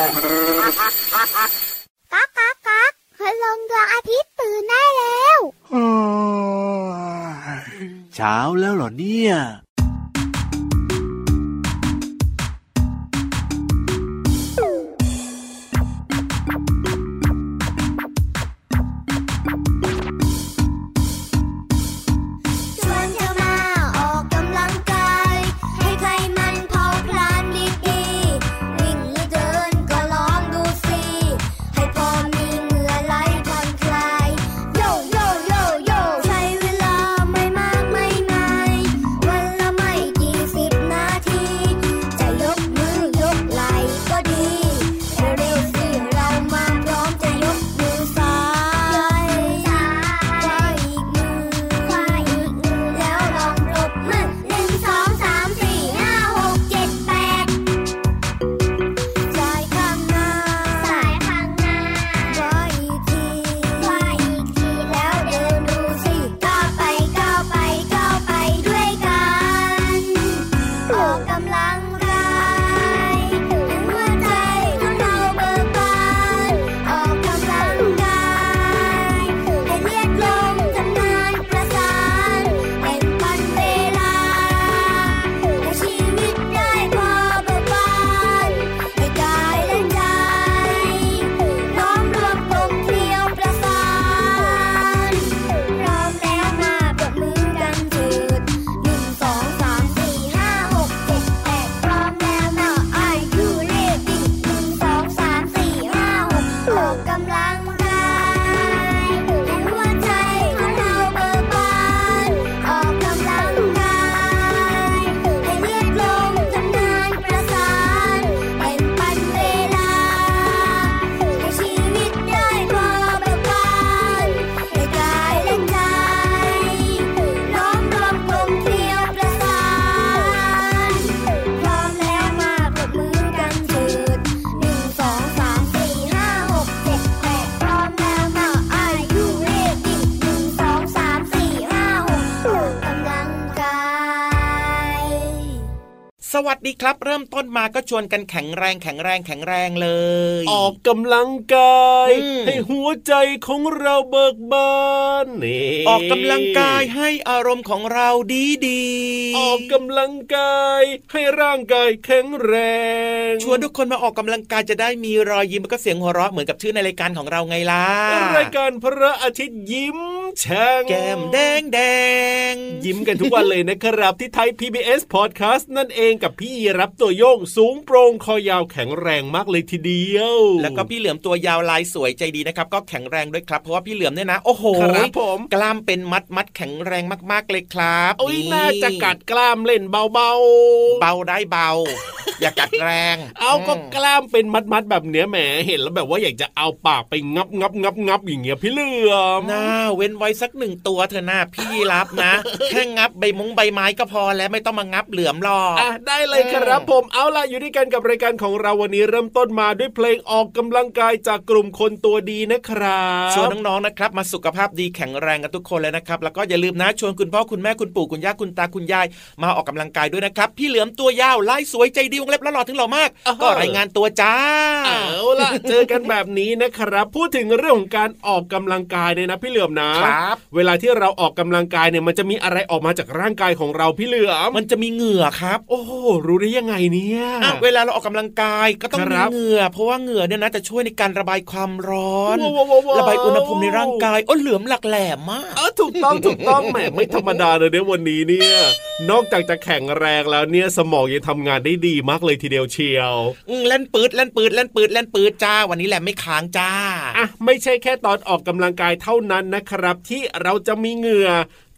ก๊ากก๊ากก๊ากพลงดวงอาทิตย์ตื่นได้แล้วเช้าแล้วเหรอเนี่ย ออกกำลัง วัสดีครับ เริ่มต้นมาก็ชวนกันแข็งแรงแข็งแรงแข็งแรงเลย ออกกำลังกายอืมให้หัวใจของเราเบิกบานนี่ออกกำลังกายให้อารมณ์ของเราดีดีออกกำลังกาย ให้ร่างกายแข็งแรง ชวนทุกคนมาออกกำลังกายจะได้มีรอยยิ้มแล้วก็เสียงหัวเราะเหมือนกับชื่อในรายการของเราไงล่ะรายการพระอาทิตย์ยิ้มแฉ่งแก้มแดงแดงยิ้มกันทุกวันเลยนะครับที่ไทย PBS Podcast นั่นเองกับพี่รับตัวโยงสูงโปร่งคอยาวแข็งแรงมากเลยทีเดียว แล้วก็พี่เหลือมตัวยาวลายสวยใจดีนะครับ ก็แข็งแรงด้วยครับเพราะว่าพี่เหลือมเนี่ยนะโอ้โหครับผมกล้ามเป็นมัดมัดแข็งแรงมากๆเลยครับโอ้ยนี่น่าจะกัดกล้ามเล่นเบาเบาได้เบา อย่ากัดแรงๆเอาก็กล้ามเป็นมัดๆแบบเนี้ยแหมเห็นแล้วแบบว่าอยากจะเอาปากไปงับงับงับงับอย่างเงี้ยพี่เหลือมหน้าเว้นไว้สักหนึ่งตัวเถอะหน้าพี่รับนะแค่งับใบมงใบไม้ก็พอแล้วไม่ต้องมางับเหลือมหรอกอะได้เลยครับผมเอาล่ะอยู่ด้วยกันกับรายการของเราวันนี้เริ่มต้นมาด้วยเพลงออกกำลังกายจากกลุ่มคนตัวดีนะครับชวนน้องๆนะครับ มาสุขภาพดีแข็งแรงกันทุกคนเลยนะครับ แล้วก็อย่าลืมนะชวนคุณพ่อคุณแม่คุณปู่คุณย่าคุณตาคุณยาย มาออกกำลังกายด้วยนะครับ พี่เหลือมตัวยาวลายสวยใจดีวงเล็บแล้วหล่อถึงหล่อมาก ก็รายงานตัวจ้าเอาล่ะเจอกันแบบนี้นะครับ พูดถึงเรื่องของการออกกำลังกายเนี่ยนะ พี่เหลือมนะครับเวลาที่เราออกกำลังกายเนี่ยมันจะมีอะไรออกมาจากร่างกายของเราพี่เหลือมมันจะมีเหงื่อครับ โอ้โหรู้ได้ยังไงเนี่ยอะเวลาเราออกกำลังกายก็ต้องคมีรับเหงื่อ เพราะว่าเหงื่อเนี่ยนะจะช่วยในการระบายความร้อนว้าวๆๆๆระบายอุณหภูมิในร่างกายโอ้เหลือมหลักแหลมมากเออถูกต้องถูกต้องแหมไม่ธรรมดาเลยเนี่ยวันนี้เนี่ยนอกจากจะแข็งแรงแล้วเนี่ยสมองยังทำงานได้ดีมากเลยทีเดียวเชียวอืมเล่นปืดเล่นปืดเล่นปืดเล่นปืดจ้า วันนี้แหละไม่ค้างจ้าอะไม่ใช่แค่ตอนออกกำลังกายเท่านั้นนะครับ ที่เราจะมีเหงื่อ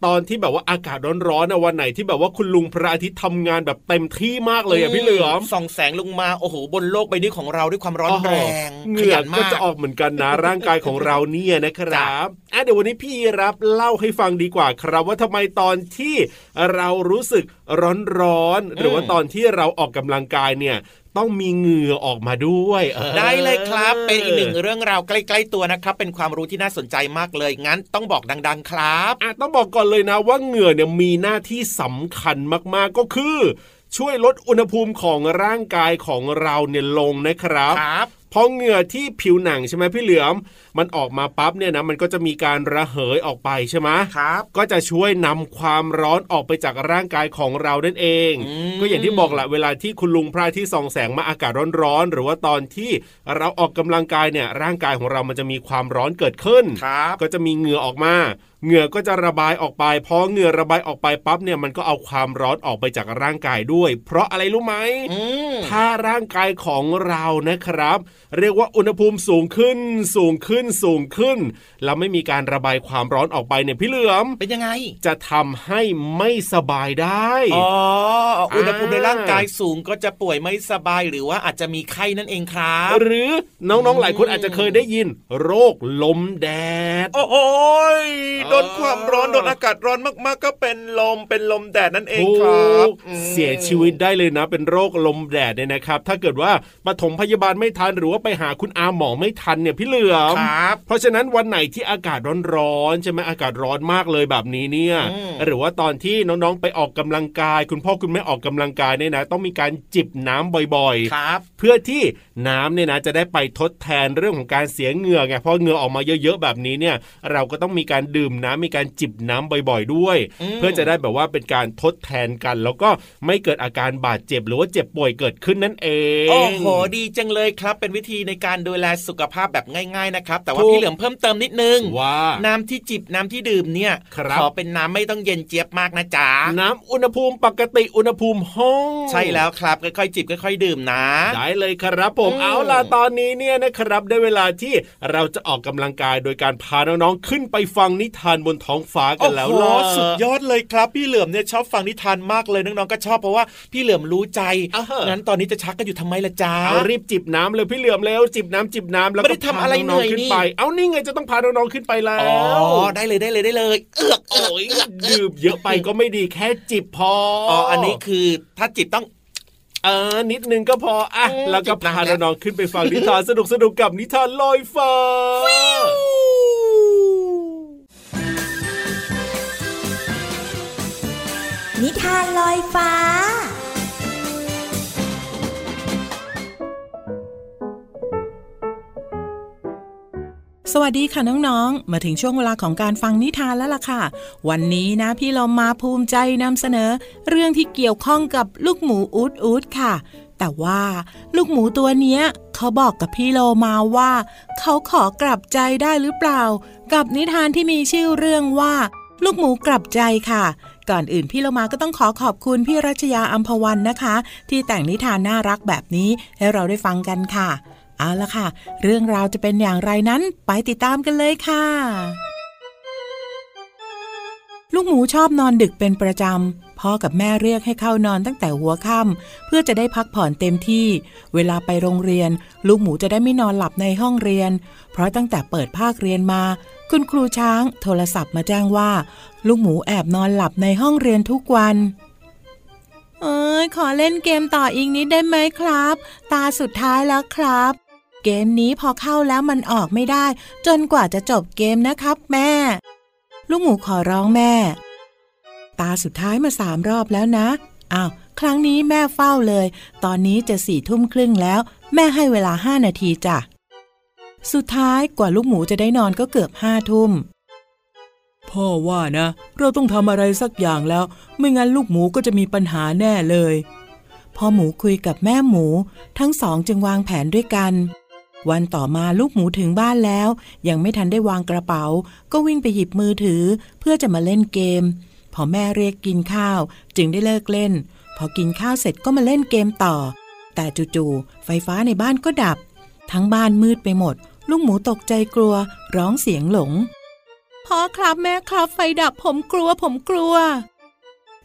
ตอนที่แบบว่าอากาศร้อนๆนะวันไหนที่แบบว่าคุณลุงพระอาทิตย์ทำงานแบบเต็มที่มากเลยอะพี่เหลือมส่องแสงลงมาโอ้โหบนโลกใบนี้ของเราด้วยความร้อนแรงเหงื่อขยันก็มากจะออกเหมือนกันนะร่างกายของเราเนี่ยนะครับอะเดี๋ยววันนี้พี่รับเล่าให้ฟังดีกว่าครับว่าทำไมตอนที่เรารู้สึกร้อนๆหรือว่าตอนที่เราออกกำลังกายเนี่ย ต้องมีเหงื่อออกมาด้วยออได้เลยครับ เป็นอีกหนึ่งเรื่องราวใกล้ๆตัวนะครับ เป็นความรู้ที่น่าสนใจมากเลยงั้นต้องบอกดัง ๆ ครับอะต้องบอกก่อนเลยนะว่าเหงื่อเนี่ยมีหน้าที่สำคัญมากๆก็คือช่วยลดอุณหภูมิของร่างกายของเราเนี่ยลงนะครับครับ พอเหงื่อที่ผิวหนังใช่ไหมพี่เหลือม มันออกมาปั๊บเนี่ยนะมันก็จะมีการระเหยออกไปใช่ไหมครับ ก็จะช่วยนำความร้อนออกไปจากร่างกายของเรานั่นเองอืมก็อย่างที่บอกแหละเวลาที่คุณลุงพระอาที่ส่องแสงมาอากาศร้อนๆหรือว่าตอนที่เราออกกำลังกายเนี่ยร่างกายของเรามันจะมีความร้อนเกิดขึ้นครับก็จะมีเหงื่อออกมา เหงื่อก็จะระบายออกไปพอเหงื่อระบายออกไปปั๊บเนี่ยมันก็เอาความร้อนออกไปจากร่างกายด้วย เพราะอะไรรู้ไหมอืมถ้าร่างกายของเรานะครับ เรียกว่าอุณหภูมิสูงขึ้น สูงขึ้นสูงขึ้น แล้วไม่มีการระบายความร้อนออกไปเนี่ยพี่เหลือมเป็นยังไง จะทำให้ไม่สบายได้อ๋ออุณหภูมิในอ่าร่างกายสูงก็จะป่วยไม่สบายหรือว่าอาจจะมีไข้นั่นเองครับ หรือน้องๆหลายคนอาจจะเคยได้ยิน โรคลมแดด โอ้โหยอ๋อโดนความร้อนโดนอากาศร้อนมากๆ ก็เป็นลมเป็นลมแดดนั่นเองถูครับกเสียชีวิตได้เลยนะ เป็นโรคลมแดดเนี่ยนะครับ ถ้าเกิดว่าปฐมพยาบาลไม่ทันหรือว่าไปหาคุณอาหมอไม่ทันเนี่ยพี่เหลือมครับเพราะฉะนั้นวันไหนที่อากาศร้อนๆใช่ไหมอากาศร้อนมากเลยแบบนี้เนี่ยอืมหรือว่าตอนที่น้องๆไปออกกำลังกาย คุณพ่อคุณแม่ออกกำลังกายเนี่ยนะ ต้องมีการจิบน้ำบ่อยๆครับเพื่อที่น้ำเนี่ยนะจะได้ไปทดแทนเรื่องของการเสียเหงื่อไงเพราะเหงื่อออกมาเยอะๆแบบนี้เนี่ย เราก็ต้องมีการดื่มน้ำมีการจิบน้ำบ่อยๆด้วยอืมเพื่อจะได้แบบว่าเป็นการทดแทนกัน แล้วก็ไม่เกิดอาการบาดเจ็บหรือว่าเจ็บป่วยเกิดขึ้นนั่นเองโอ้โหดีจังเลยครับ เป็นวิธีในการดูแลสุขภาพแบบง่ายๆนะครับ แต่ว่าถูกพี่เหลือมเพิ่มเติมนิดนึงว่าน้ำที่จิบน้ำที่ดื่มเนี่ยครับขอเป็นน้ำไม่ต้องเย็นเจี๊ยบมากนะจ๊ะน้ำอุณหภูมิปกติอุณหภูมิห้องใช่แล้วครับค่อยๆจิบค่อยๆดื่มนะได้เลยครับผมอืมเอาล่ะตอนนี้เนี่ยนะครับได้เวลาที่เราจะออกกำลังกายโดยการพาน้องๆขึ้นไปฟังนิทานบนท้องฟ้ากันแล้วโอ้โหล่ะสุดยอดเลยครับ พี่เหลือมเนี่ยชอบฟังนิทานมากเลยน้องๆก็ชอบเพราะว่าพี่เหลือมรู้ใจอ่าฮะงั้นตอนนี้จะชักกันอยู่ทำไมล่ะจ๊ะเอารีบจิบน้ำเลยพี่เหลือมเร็วจิบน้ำจิบน้ำแล้วไม่ก็ได้ทำอะไรพาน้องเหนื่อยๆขึ้นนี่ไป เอานี่ไงจะต้องพาน้องๆขึ้นไปแล้วอ๋อได้เลยได้เลยได้เลย เอือกเอือกโอ้ยดื่มเยอะไปก็ไม่ดีแค่จิบพออ๋อ๋ออันนี้คือถ้าจิบต้องเออนิดนึงก็พออะอืมแล้วก็จิบน้ำพาแล้วน้องๆขึ้นไปฟังนิทานสนุกสนุกๆกับนิทานลอยฟ้า นิทานลอยฟ้า สวัสดีค่ะน้องๆ มาถึงช่วงเวลาของการฟังนิทานแล้วล่ะค่ะ วันนี้นะพี่เรามาภูมิใจนำเสนอ เรื่องที่เกี่ยวข้องกับลูกหมูอูดอูดค่ะ แต่ว่าลูกหมูตัวเนี้ย เขาบอกกับพี่โลมาว่า เขาขอกลับใจได้หรือเปล่า กับนิทานที่มีชื่อเรื่องว่าลูกหมูกลับใจค่ะ ก่อนอื่นพี่เรามาก็ต้องขอขอบคุณพี่รัชยาอัมพวันนะคะ ที่แต่งนิทานน่ารักแบบนี้ให้เราได้ฟังกันค่ะ เอาละค่ะ เรื่องราวจะเป็นอย่างไรนั้นไปติดตามกันเลยค่ะ กหมูชอบนอนดึกเป็นประจำ พ่อกับแม่เรียกให้เข้านอนตั้งแต่หัวค่ำเพื่อจะได้พักผ่อนเต็มที่ เวลาไปโรงเรียน ลูกหมูจะได้ไม่นอนหลับในห้องเรียน เพราะตั้งแต่เปิดภาคเรียนมา คุณครูช้างโทรศัพท์มาแจ้งว่า ลูกหมูแอบนอนหลับในห้องเรียนทุกวันเอ้ยขอเล่นเกมต่ออีกนิดได้ไหมครับ ตาสุดท้ายแล้วครับ เกมนี้พอเข้าแล้วมันออกไม่ได้ จนกว่าจะจบเกมนะครับแม่ ลูกหมูขอร้องแม่ ตาสุดท้ายมาสามรอบแล้วนะ อ้าว ครั้งนี้แม่เฝ้าเลย ตอนนี้จะสี่ทุ่มครึ่งแล้ว แม่ให้เวลาห้านาทีจ้ะ สุดท้ายกว่าลูกหมูจะได้นอนก็เกือบห้าทุ่ม พ่อว่านะ เราต้องทำอะไรสักอย่างแล้ว ไม่งั้นลูกหมูก็จะมีปัญหาแน่เลย พ่อหมูคุยกับแม่หมู ทั้งสองจึงวางแผนด้วยกัน วันต่อมาลูกหมูถึงบ้านแล้ว ยังไม่ทันได้วางกระเป๋า ก็วิ่งไปหยิบมือถือ เพื่อจะมาเล่นเกม พอแม่เรียกกินข้าว จึงได้เลิกเล่น พอกินข้าวเสร็จก็มาเล่นเกมต่อ แต่จู่ๆไฟฟ้าในบ้านก็ดับ ทั้งบ้านมืดไปหมด ลูกหมูตกใจกลัว ร้องเสียงหลงพ่อครับแม่ครับไฟดับผมกลัวผมกลัว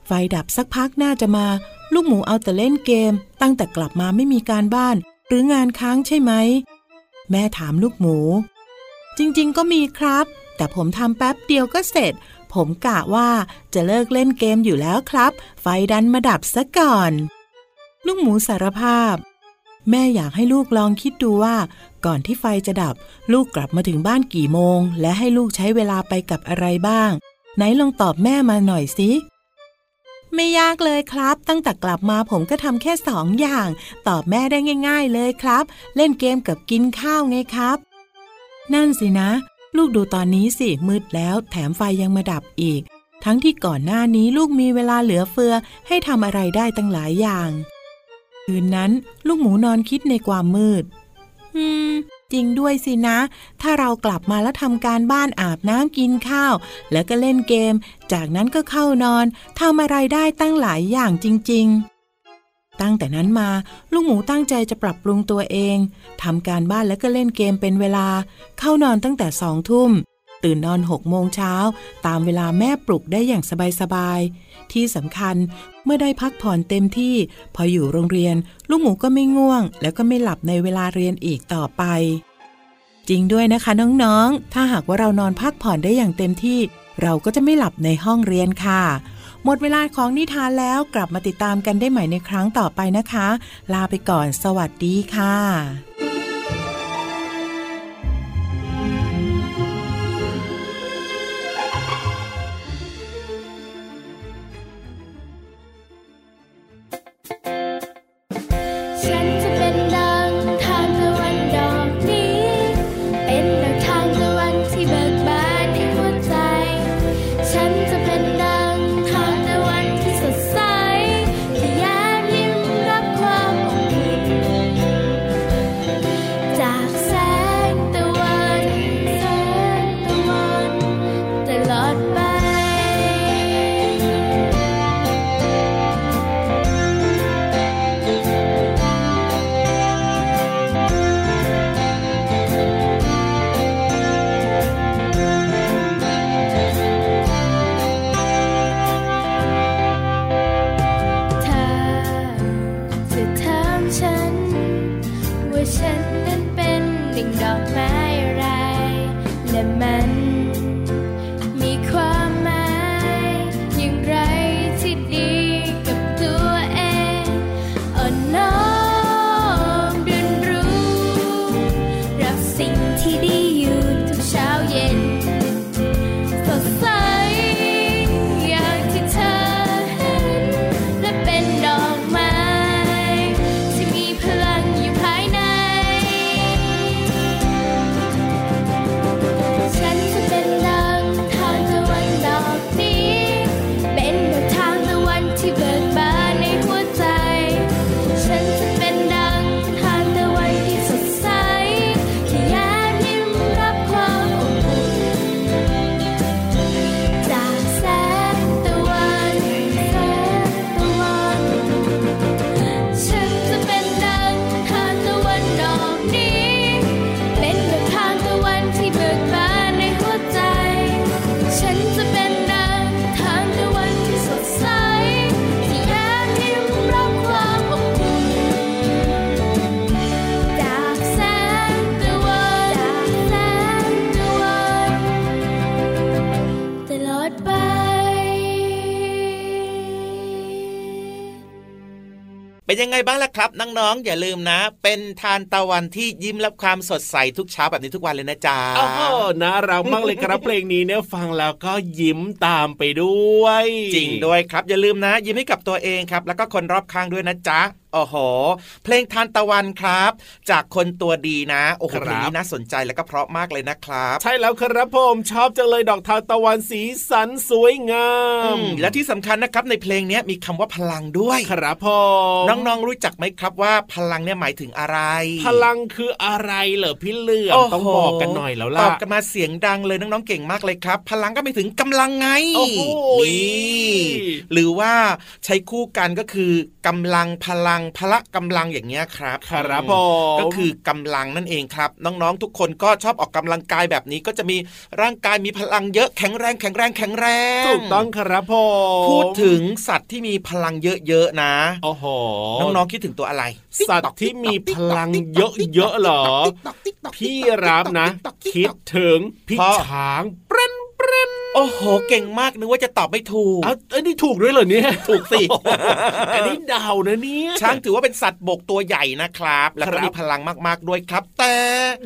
ไฟดับสักพักน่าจะมา ลูกหมูเอาแต่เล่นเกม ตั้งแต่กลับมาไม่มีการบ้าน หรืองานค้างใช่ไหม แม่ถามลูกหมู จริงๆ ก็มีครับ แต่ผมทำแป๊บเดียวก็เสร็จ ผมกะว่าจะเลิกเล่นเกมอยู่แล้วครับ ไฟดันมาดับซะก่อน ลูกหมูสารภาพ แม่อยากให้ลูกลองคิดดูว่า ก่อนที่ไฟจะดับ ลูกกลับมาถึงบ้านกี่โมง และให้ลูกใช้เวลาไปกับอะไรบ้าง ไหนลองตอบแม่มาหน่อยสิ ไม่ยากเลยครับ ตั้งแต่กลับมาผมก็ทำแค่สองอย่าง ตอบแม่ได้ง่าย ๆ เลยครับ เล่นเกมกับกินข้าวไงครับ นั่นสินะ ลูกดูตอนนี้สิมืดแล้ว แถมไฟยังมาดับอีก ทั้งที่ก่อนหน้านี้ลูกมีเวลาเหลือเฟือ ให้ทำอะไรได้ตั้งหลายอย่าง คืนนั้น ลูกหมูนอนคิดในความมืด อืม จริงด้วยสินะ ถ้าเรากลับมาแล้วทำการบ้านอาบน้ำกินข้าว แล้วก็เล่นเกม จากนั้นก็เข้านอนทำอะไรได้ตั้งหลายอย่างจริง ๆตั้งแต่นั้นมาลูกหมูตั้งใจจะปรับปรุงตัวเองทำการบ้านแล้วก็เล่นเกมเป็นเวลา เข้านอนตั้งแต่สองทุ่ม ตื่นนอนหกโมงเช้า ตามเวลาแม่ปลุกได้อย่างสบายๆ ที่สำคัญเมื่อได้พักผ่อนเต็มที่ พออยู่โรงเรียน ลูกหมูก็ไม่ง่วง แล้วก็ไม่หลับในเวลาเรียนอีกต่อไป จริงด้วยนะคะน้องๆ ถ้าหากว่าเรานอนพักผ่อนได้อย่างเต็มที่ เราก็จะไม่หลับในห้องเรียนค่ะ หมดเวลาของนิทานแล้วกลับมาติดตามกันได้ใหม่ในครั้งต่อไปนะคะ ลาไปก่อน สวัสดีค่ะ เป็นยังไงบ้างล่ะครับน้องๆอย่าลืมนะ เป็นทานตะวันที่ยิ้มรับความสดใสทุกเช้าแบบนี้ทุกวันเลยนะจ๊ะโอ้โหน่ารักมากเลยครับเพลงนี้เนี่ยฟังแล้วก็ยิ้มตามไปด้วย จริงด้วยครับ อย่าลืมนะ ยิ้มให้กับตัวเองครับ แล้วก็คนรอบข้างด้วยนะจ๊ะโอ้โห เพลงทานตะวันครับ จากคนตัวดีนะ โอ้โหครับเพลงนี้น่าสนใจแล้วก็เพราะมากเลยนะครับ ใช่แล้วครับผมชอบจังเลยดอกทานตะวันสีสันสวยงาม และที่สำคัญนะครับในเพลงนี้มีคำว่าพลังด้วยครับผมน้องๆรู้จักไหมครับว่าพลังเนี่ยหมายถึงอะไร พลังคืออะไรเหรอพี่เหลือมโโหต้องบอกกันหน่อยแล้วตล่ะอบกันมาเสียงดังเลยน้องๆเก่งมากเลยครับ พลังก็หมายถึงกำลังไงโอ้โหนี่หรือว่าใช้คู่กันก็คือกำลังพลังพละกำลังอย่างเงี้ยครับครับผมก็คือกำลังนั่นเองครับ น้องๆทุกคนก็ชอบออกกำลังกายแบบนี้ก็จะมีร่างกายมีพลังเยอะแข็งแรงแข็งแรงแข็งแรงถูกต้องครับผมพูดถึงสัตว์ที่มีพลังเยอะๆนะโอ้โหน้องๆคิดถึงตัวอะไร สัตว์ที่มีพลังเยอะๆเหรอ พี่รับนะ คิดถึงพี่เพราะช้างเปรนเปรนโอ้โห เก่งมากนึกว่าจะตอบไม่ถูก เอาอันนี้ถูกด้วยเหรอเนี่ย ถูกสิ อันนี้เดานะเนี่ย ช้างถือว่าเป็นสัตว์บกตัวใหญ่นะครับ แล้วคก็รับมีพลังมากๆด้วยครับ แต่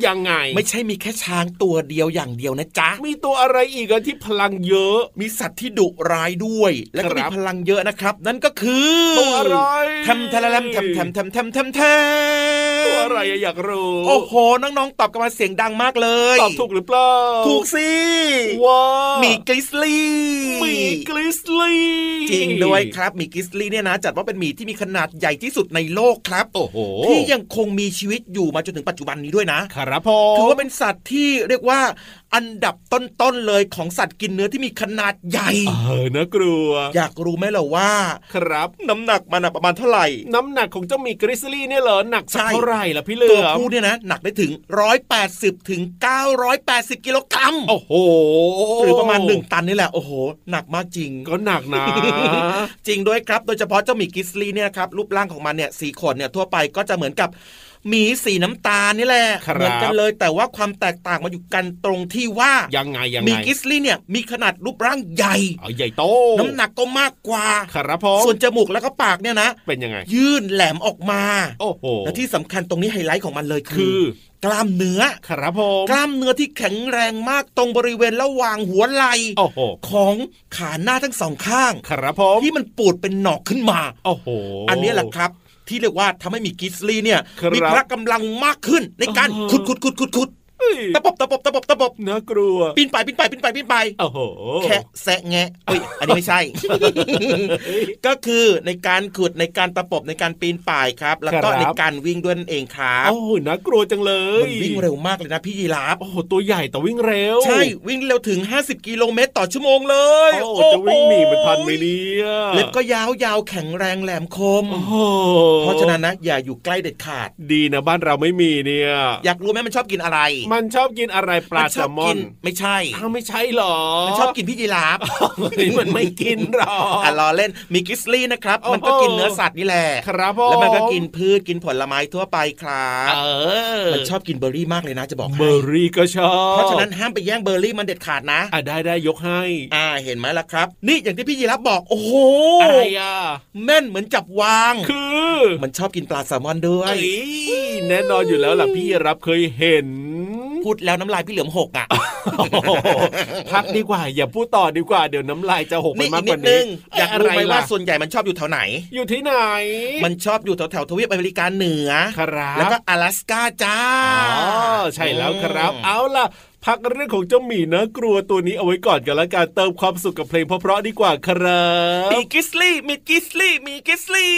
ยังไง ไม่ใช่มีแค่ช้างตัวเดียวอย่างเดียวนะจ๊ะ มีตัวอะไรอีกอะที่พลังเยอะ มีสัตว์ที่ดุร้ายด้วย แล้วก็มีครับพลังเยอะนะครับ นั่นก็คือตัวอะไรทำทะละลำทำทำทำทำทำทำตัวอะไรอะอยากรู้ โอ้โห น้องๆ ตอบกันมาเสียงดังมากเลย ตอบถูกหรือเปล่า ถูกสิ ว้าหมีมีกริซ ลี่มีกริสลี่จริงด้วยครับหมีกริซลี่เนี่ยนะจัดว่าเป็นหมีที่มีขนาดใหญ่ที่สุดในโลกครับ โอ้โหที่ยังคงมีชีวิตอยู่มาจนถึงปัจจุบันนี้ด้วยนะครับผมถือว่าเป็นสัตว์ที่เรียกว่าอันดับต้นๆเลยของสัตว์กินเนื้อที่มีขนาดใหญ่ เออน่ากลัว อยากรู้ไหมล่ะว่า ครับ น้ำหนักมันอะประมาณเท่าไหร่ น้ำหนักของเจ้าหมีกริสลี่เนี่ยเหรอหนักสักใช่เท่าไหร่ล่ะพี่เหลืตัวอมผู้เนี่ยนะหนักได้ถึง 180ถึง980 กิโลกรัมโอ้โห หรือประมาณ 1 ตันนี่แหละ โอ้โห หนักมากจริง ก็หนักนะ จริงด้วยครับ โดยเฉพาะเจ้าหมีกิสลีเนี่ยครับรูปร่างของมันเนี่ยสีขนเนี่ยทั่วไปก็จะเหมือนกับ หมีสีน้ำตาลนี่แหละครับเหมือนกันเลย แต่ว่าความแตกต่างมาอยู่กันตรงที่ว่ายังไงยังหมีไงกิสลีเนี่ยมีขนาดรูปร่างใหญ่เอาใหญ่โตน้ำหนักก็มากกว่าครับผมส่วนจมูกแล้วก็ปากเนี่ยนะ เป็นยังไง ยื่นแหลมออกมา โอ้โหและที่สำคัญตรงนี้ไฮไลท์ของมันเลยคืคืออกล้ามเนื้อครับผมกล้ามเนื้อที่แข็งแรงมากตรงบริเวณระหว่างหัวไหล่โอ้โหของขาหน้าทั้งสองข้าง ครับผมที่มันปูดเป็นหนอกขึ้นมา โอ้โห อันนี้แหละครับ ที่เรียกว่าทำให้มีกิสลีเนี่ยครับมีพละกำลังมากขึ้นในการเออขุดขุดขุดขุดขุดเฮ้ย ตะปบตะปบตะปบตะปบน่ากลัวปีนไปปีนไปปีนไปปีนไปโอ้โหแค่แซะแงะเอ้ยอันนี้ไม่ใช่ ก็คือในการขุดในการตะปบในการปีนป่ายครับ แล้วก็ครับในการวิ่งด้วยนั่นเองครับโอ้โหน่ากลัวจังเลยมันวิ่งเร็วมากเลยนะพี่ยีราฟโอ้โหตัวใหญ่แต่วิ่งเร็ว ใช่วิ่งเร็วถึง 50 กิโลเมตรต่อชั่วโมงเลยโอ้โหจะวิ่งหนีมันทันไหมเนี่ยเล็บก็ยาวยาวๆแข็งแรงแหลมคมโอ้โหเพราะฉะนั้นนะอย่าอยู่ใกล้เด็ดขาด ดีนะบ้านเราไม่มีเนี่ย อยากรู้ไหมมันชอบกินอะไรมันชอบกินอะไรปลามันแซชอบลมอกินไม่ใช่อ้าวไม่ใช่หรอ มันชอบกินพี่ยีราฟเฮ้ยมันไม่กินหรอกอะรอเล่นมีกิสลี่นะครับโอ้โหมันก็กินเนื้อสัตว์นี่แหละครับผมแล้วมันก็กินพืชกินผลไม้ทั่วไปครับเออมันชอบกินเบอร์รี่มากเลยนะจะบอกเบให้อร์รี่ก็ชอบเพราะฉะนั้นห้ามไปแย่งเบอร์รี่มันเด็ดขาดนะอะได้ได้ยกให้ อ่าเห็นไหมล่ะครับ นี่อย่างที่พี่ยีรับบอกโอ้โหอะไรอะแม่นเหมือนจับวาง คือ มันชอบกินปลาแซลมอนด้วยเอ้ยแน่นอนอยู่แล้วล่ะพี่รับเคยเห็น พูดแล้วน้ำลายพี่เหลือมหกอะพักดีกว่าอย่าพูดต่อดีกว่าเดี๋ยวน้ำลายจะหกไปนี่มาอีกกกนิว่าดนึนี้งอยากรู้ไหมว่าส่วนใหญ่มันชอบอยู่แถวไหน อยู่ที่ไหน มันชอบอยู่แถวแถวๆทวีปอเมริกาเหนือครับแล้วก็阿拉สกาจ้าอ๋อใช่แล้วครับอืมเอาล่ะพักเรื่องของเจ้าหมีนะกลัวตัวนี้เอาไว้ก่อนกันแล้วกันเติมความสุขกับเพลงเพราะๆดีกว่าครับมีกิสลี่มีกิสลี่มีกิสลี่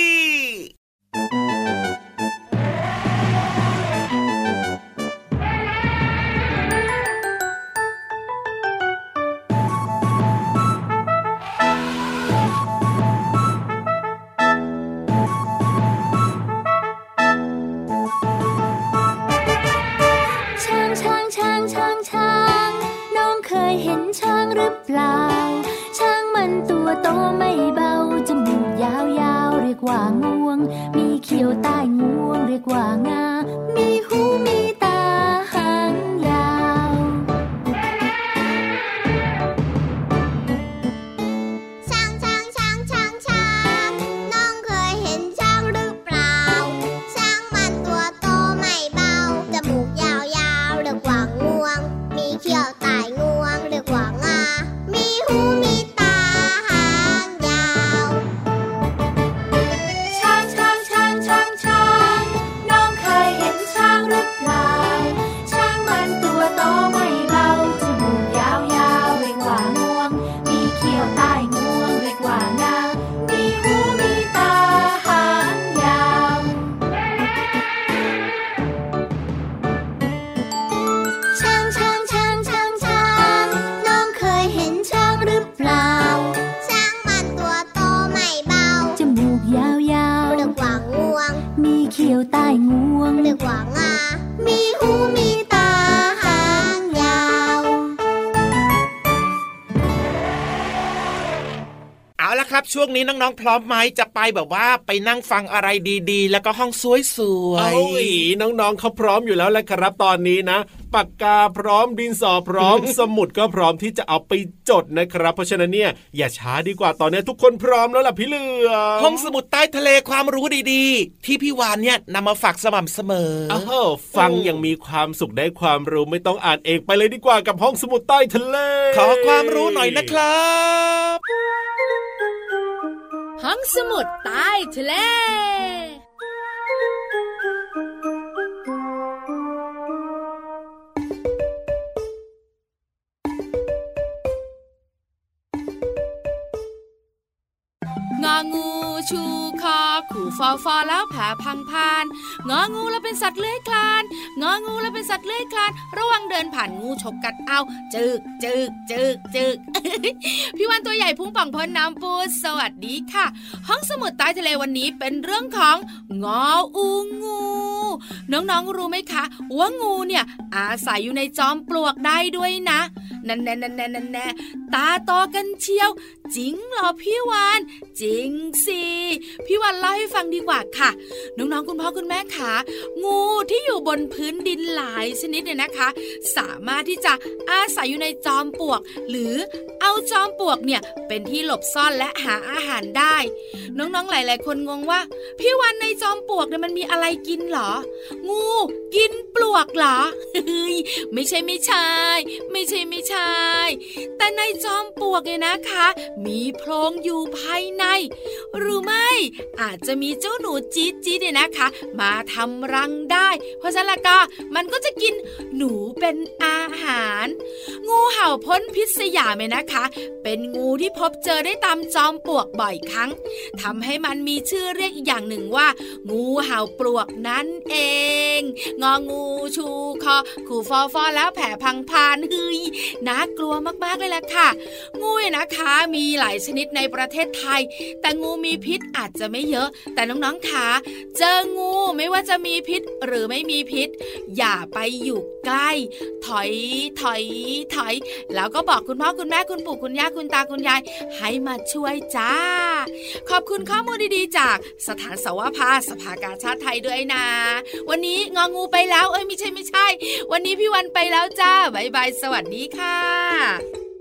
นี้น้องๆพร้อมไหมจะไปแบบว่าไปนั่งฟังอะไรดีๆ แล้วก็ห้องสวยๆโอ้ยน้องๆเขาพร้อมอยู่แล้วแหละครับตอนนี้นะปากกาพร้อมดินสอพร้อม สมุดก็พร้อมที่จะเอาไปจดนะครับ เพราะฉะนั้นเนี่ยอย่าช้าดีกว่าตอนนี้ทุกคนพร้อมแล้วล่ะพี่เหลือมห้องสมุดใต้ทะเลความรู้ดีๆ ที่พี่วานเนี่ยนำมาฝากสม่ำเสมออ้าวฟังอย่างมีความสุขได้ความรู้ไม่ต้องอ่านเองไปเลยดีกว่ากับห้องสมุดใต้ทะเล ขอความรู้หน่อยนะครับ ห้องสมุดใต้ทะเล ชูคอขู่ฟอฟอแล้วผลพังพานงองูแล้วเป็นสัตว์เลื้อยคลานงองูแล้วเป็นสัตว์เลื้อยคลาน ระวังเดินผ่านงูฉกกัดเอาจึกจึกจึกจึกพี่วันตัวใหญ่พุ่งป่องพ้นน้ำปูสวัสดีค่ะ ห้องสมุดใต้ทะเลวันนี้เป็นเรื่องของงออูงูน้องๆรู้ไหมคะ ว่างูเนี่ยอาศัยอยู่ในจอมปลวกได้ด้วยนะนั่นแน่นั่นแน่นั่นแน่ตาโตกันเชียวจริงเหรอพี่วาน จริงสิพี่วันเล่าให้ฟังดีกว่าค่ะ น้องๆคุณพ่อคุณแม่ขางูที่อยู่บนพื้นดินหลายชนิดเนี่ยนะคะ สามารถที่จะอาศัยอยู่ในจอมปลวก หรือเอาจอมปลวกเนี่ยเป็นที่หลบซ่อนและหาอาหารได้ น้องๆหลาย ๆ คนงงว่า พี่วันในจอมปลวกเนี่ยมันมีอะไรกินเหรอ งูกินปลวกเหรอเฮ้ยไม่ใช่ไม่ใช่ไม่ใช่ไม่ใช่แต่ในจอมปลวกเนี่ยนะคะมีโพรงอยู่ภายใน หรือไม่อาจจะมีเจ้าหนูจี๊ดจี๊ดเนี่ยนะคะ มาทำรังได้ เพราะฉะนั้นละก็มันก็จะกินหนูเป็นอาหาร งูเห่าพ้นพิษสยามเนี่ยนะคะ เป็นงูที่พบเจอได้ตามจอมปลวกบ่อยครั้งทำให้มันมีชื่อเรียกอีกอย่างหนึ่งว่า งูเห่าปลวกนั่นเอง งองูชูคอขู่ฟอฟอแล้วแผ่พังพานเฮ้ยน่ากลัวมากๆเลยแหละค่ะ งูนะคะมีีหลายชนิดในประเทศไทย แต่งูมีพิษอาจจะไม่เยอะ แต่น้องๆคะเจองูไม่ว่าจะมีพิษหรือไม่มีพิษ อย่าไปอยู่ใกล้ ถอยถอยถอย แล้วก็บอกคุณพ่อคุณแม่คุณปู่คุณย่าคุณตาคุณยาย ให้มาช่วยจ้า ขอบคุณข้อมูลดีๆ จากสถานสวภาสภากาชาติไทยด้วยนะ วันนี้งองูไปแล้วเอ้ยไม่ใช่ไม่ใช่ วันนี้พี่วันไปแล้วจ้าบายบายสวัสดีค่ะ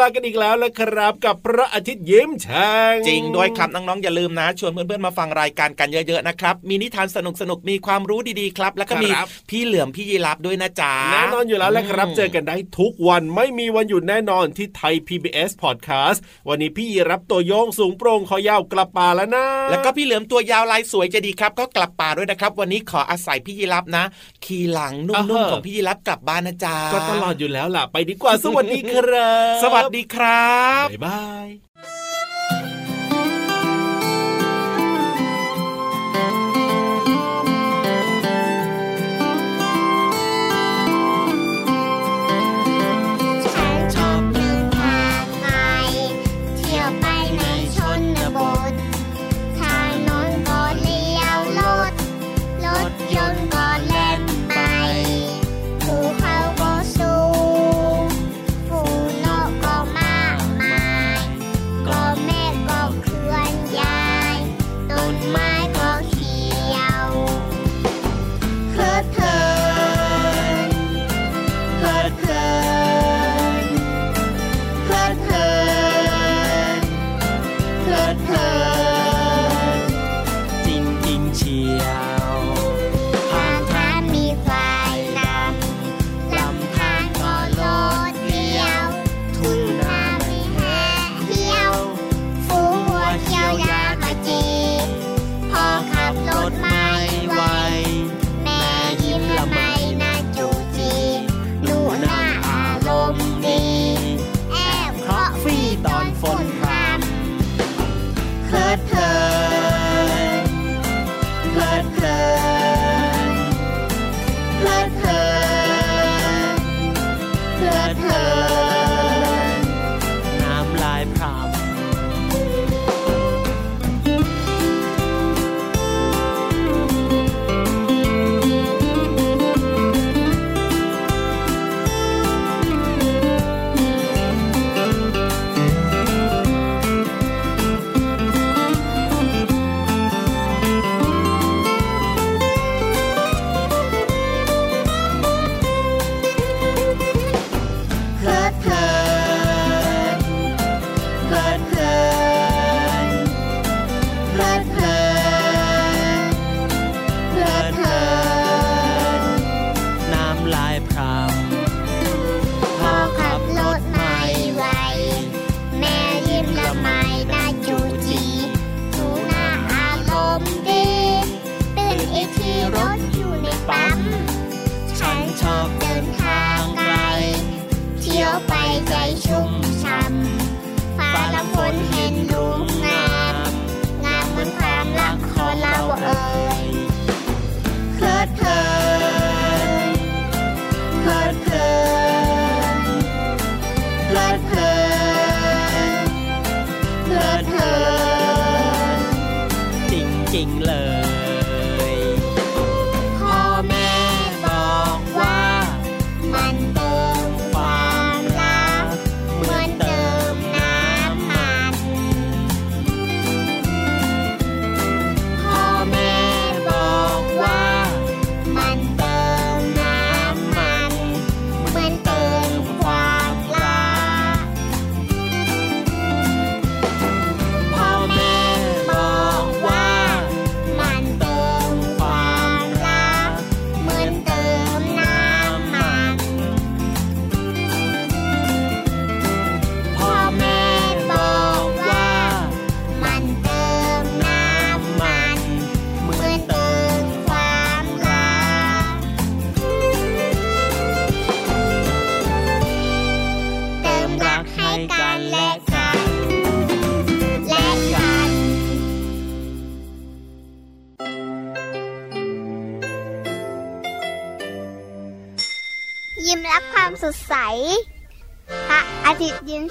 ลากันอีกแล้วละครับ กับพระอาทิตย์ยิ้มแฉ่งจริงด้วยครับน้องๆอย่าลืมนะ ชวนเพื่อนๆมาฟังรายการกันเยอะๆนะครับ มีนิทานสนุกๆมีความรู้ดีๆครับ แล้วก็มีครับพี่เหลือมพี่ยีรับด้วยนะจ๊ะแน่นอนอยู่แล้วแหละครับอืมเจอกันได้ทุกวันไม่มีวันหยุดแน่นอนที่ไทย PBS Podcast วันนี้พี่รับตัวโยงสูงโปร่งคอยาวกลับป่าแล้วนะ แล้วก็พี่เหลือมตัวยาวลายสวยจะดีครับ ก็กลับป่าด้วยนะครับ วันนี้ขออาศัยพี่ยีรับนะ ขี่หลังนุ่อ่ามฮะๆของพี่ยีรับกลับบ้านนะจ๊ะก็ตลอดอยู่แล้วล่ะไปดีกว่าสวัสดีครับสวัสดีครับ บ๊ายบาย that hurt.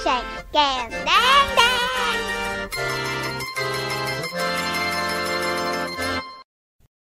ยิ้มรั